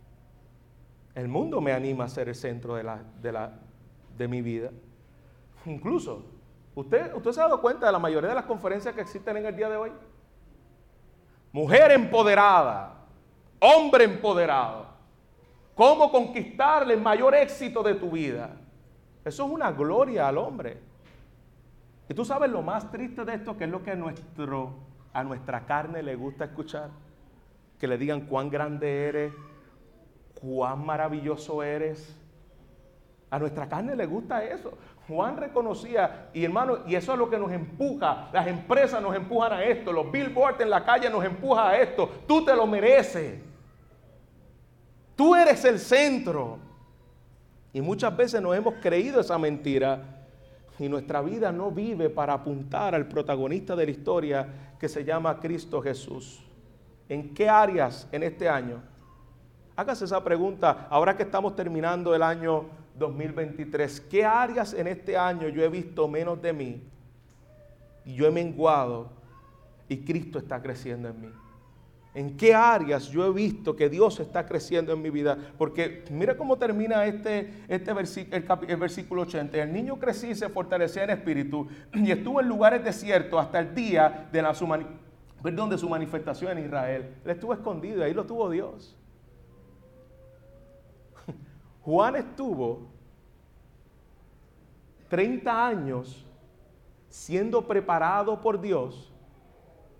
El mundo me anima a ser el centro de, la, de, la, de mi vida. Incluso, ¿usted, ¿usted se ha dado cuenta de la mayoría de las conferencias que existen en el día de hoy? Mujer empoderada, hombre empoderado. ¿Cómo conquistarle el mayor éxito de tu vida? Eso es una gloria al hombre. Y tú sabes lo más triste de esto, que es lo que a, nuestro, a nuestra carne le gusta escuchar. Que le digan cuán grande eres, cuán maravilloso eres. A nuestra carne le gusta eso. Juan reconocía, y hermano, y eso es lo que nos empuja. Las empresas nos empujan a esto, los billboards en la calle nos empujan a esto. Tú te lo mereces. Tú eres el centro. Y muchas veces nos hemos creído esa mentira y nuestra vida no vive para apuntar al protagonista de la historia que se llama Cristo Jesús. ¿En qué áreas en este año Hágase esa pregunta ahora que estamos terminando el año 2023. ¿Qué áreas en este año yo he visto menos de mí? Y yo he menguado y Cristo está creciendo en mí. ¿En qué áreas yo he visto que Dios está creciendo en mi vida? Porque mira cómo termina este, este el, versículo 80. El niño creció y se fortalecía en espíritu y estuvo en lugares desiertos hasta el día de, la, su, perdón, de su manifestación en Israel. Él estuvo escondido, ahí lo tuvo Dios. Juan estuvo 30 años siendo preparado por Dios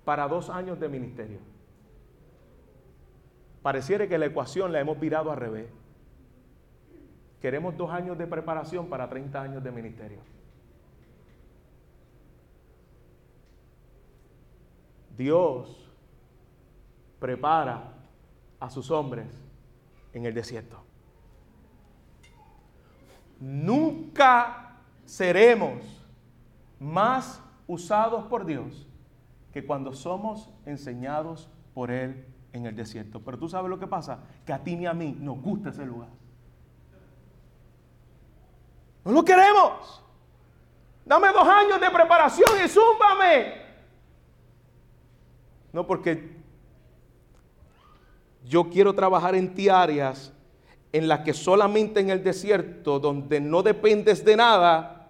para dos años de ministerio. Pareciera que la ecuación la hemos virado al revés. Queremos dos años de preparación para 30 años de ministerio. Dios prepara a sus hombres en el desierto. Nunca seremos más usados por Dios que cuando somos enseñados por Él en el desierto. Pero tú sabes lo que pasa, que a ti ni a mí nos gusta ese lugar. No lo queremos. Dame dos años de preparación y zúmbame. No, porque yo quiero trabajar en ti áreas en la que solamente en el desierto, donde no dependes de nada,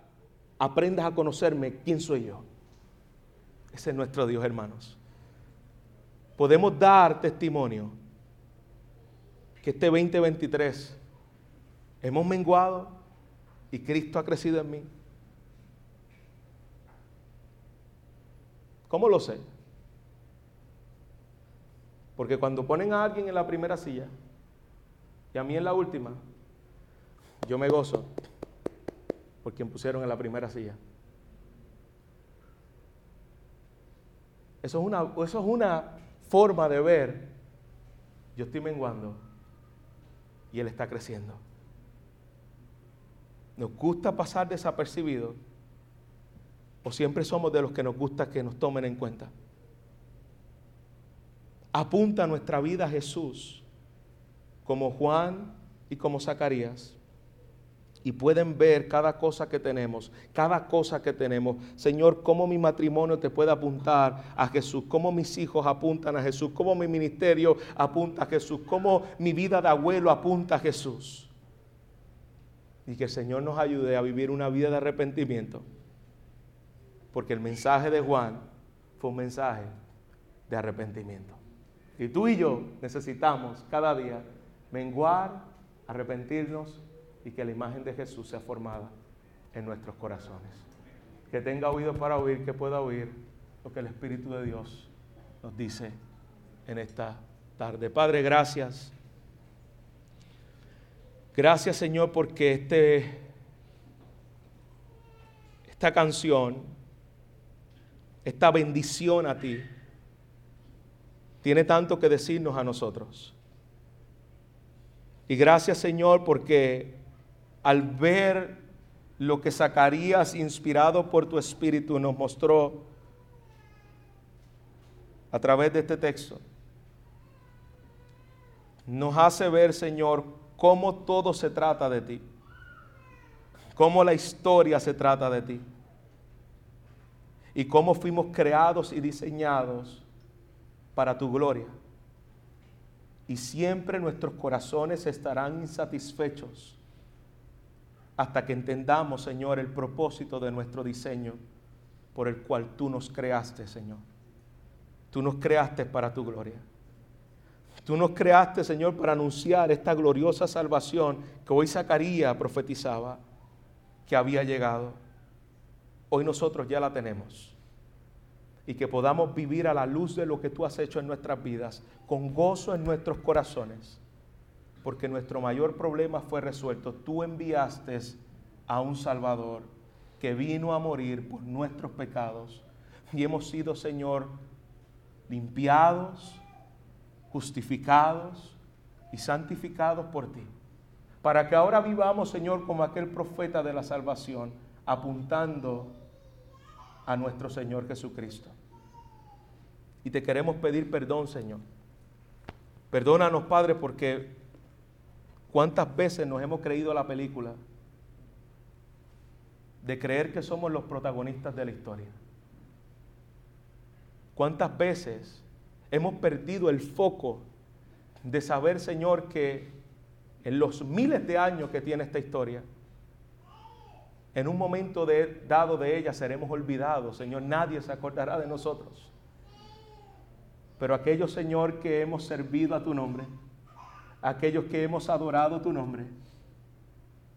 aprendas a conocerme quién soy yo. Ese es nuestro Dios, hermanos. Podemos dar testimonio que este 2023 hemos menguado y Cristo ha crecido en mí. ¿Cómo lo sé? Porque cuando ponen a alguien en la primera silla, y a mí en la última, yo me gozo por quien pusieron en la primera silla. Eso es una, eso es una forma de ver, yo estoy menguando y Él está creciendo. ¿Nos gusta pasar desapercibido? ¿O siempre somos de los que nos gusta que nos tomen en cuenta? Apunta nuestra vida a Jesús, como Juan y como Zacarías y pueden ver cada cosa que tenemos, cada cosa que tenemos. Señor, cómo mi matrimonio te puede apuntar a Jesús, cómo mis hijos apuntan a Jesús, cómo mi ministerio apunta a Jesús, cómo mi vida de abuelo apunta a Jesús. Y que el Señor nos ayude a vivir una vida de arrepentimiento. Porque el mensaje de Juan fue un mensaje de arrepentimiento. Y tú y yo necesitamos cada día menguar, arrepentirnos y que la imagen de Jesús sea formada en nuestros corazones. Que tenga oído para oír, que pueda oír lo que el Espíritu de Dios nos dice en esta tarde. Padre, gracias. Gracias Señor porque este, esta canción, esta bendición a ti, tiene tanto que decirnos a nosotros. Y gracias Señor porque al ver lo que Zacarías, inspirado por tu espíritu, nos mostró a través de este texto, nos hace ver, Señor, cómo todo se trata de ti, cómo la historia se trata de ti y cómo fuimos creados y diseñados para tu gloria. Y siempre nuestros corazones estarán insatisfechos hasta que entendamos, Señor, el propósito de nuestro diseño por el cual tú nos creaste, Señor. Tú nos creaste para tu gloria. Tú nos creaste, Señor, para anunciar esta gloriosa salvación que hoy Zacarías profetizaba que había llegado. Hoy nosotros ya la tenemos. Y que podamos vivir a la luz de lo que tú has hecho en nuestras vidas, con gozo en nuestros corazones porque nuestro mayor problema fue resuelto. Tú enviaste a un Salvador que vino a morir por nuestros pecados y hemos sido, Señor, limpiados, justificados y santificados por ti. Para que ahora vivamos, Señor, como aquel profeta de la salvación, apuntando a nuestro Señor Jesucristo. Y te queremos pedir perdón, Señor. Perdónanos, Padre, porque ¿Cuántas veces nos hemos creído la película de creer que somos los protagonistas de la historia? ¿Cuántas veces hemos perdido el foco de saber, Señor, que en los miles de años que tiene esta historia, en un momento dado de ella seremos olvidados, Señor, nadie se acordará de nosotros. Pero aquellos, Señor, que hemos servido a tu nombre, aquellos que hemos adorado tu nombre.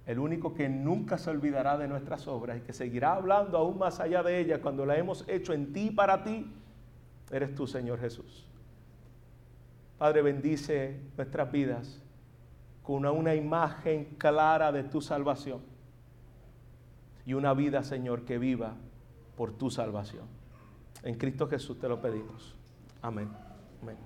El único que nunca se olvidará de nuestras obras y que seguirá hablando aún más allá de ellas cuando la hemos hecho en ti para ti, eres tú, Señor Jesús. Padre, bendice nuestras vidas con una, imagen clara de tu salvación y una vida, Señor, que viva por tu salvación. En Cristo Jesús te lo pedimos. Amén. Amén.